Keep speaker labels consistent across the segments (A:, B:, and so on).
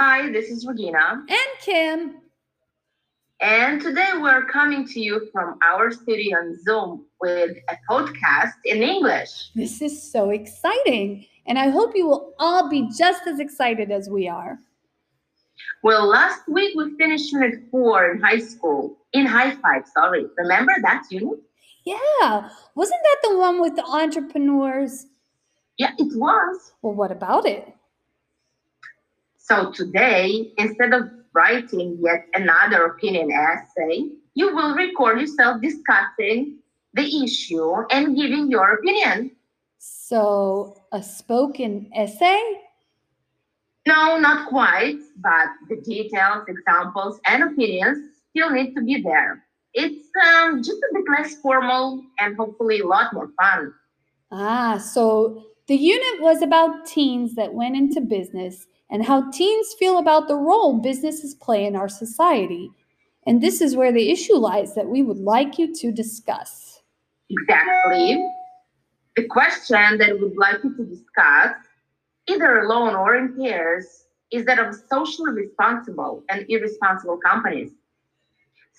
A: Hi, this is Regina.
B: And Kim.
A: And today we're coming to you from our studio on Zoom with a podcast in English.
B: This is so exciting. And I hope you will all be just as excited as we are.
A: Well, last week we finished Unit 4 in high school. In High Five, sorry. Remember that unit?
B: Yeah. Wasn't that the one with the entrepreneurs?
A: Yeah, it was.
B: Well, what about it?
A: So today, instead of writing yet another opinion essay, you will record yourself discussing the issue and giving your opinion.
B: So, a spoken essay?
A: No, not quite, but the details, examples, and opinions still need to be there. It's um, just a bit less formal and hopefully a lot more fun.
B: Ah, so the unit was about teens that went into business and how teens feel about the role businesses play in our society. And this is where the issue lies that we would like you to discuss.
A: Exactly. The question that we'd like you to discuss, either alone or in pairs, is that of socially responsible and irresponsible companies.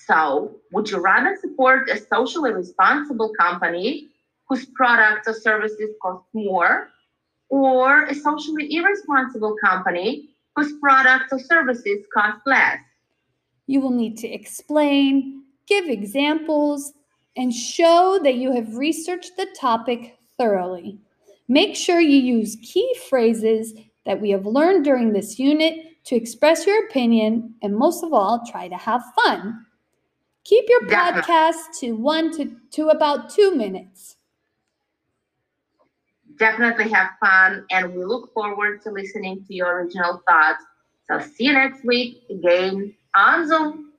A: So, would you rather support a socially responsible company whose products or services cost more or a socially irresponsible company whose products or services cost less.
B: You will need to explain, give examples, and show that you have researched the topic thoroughly. Make sure you use key phrases that we have learned during this unit to express your opinion, and most of all, try to have fun. Keep your podcast to one to, to about two minutes.
A: Definitely have fun, and we look forward to listening to your original thoughts. So, see you next week again on Zoom.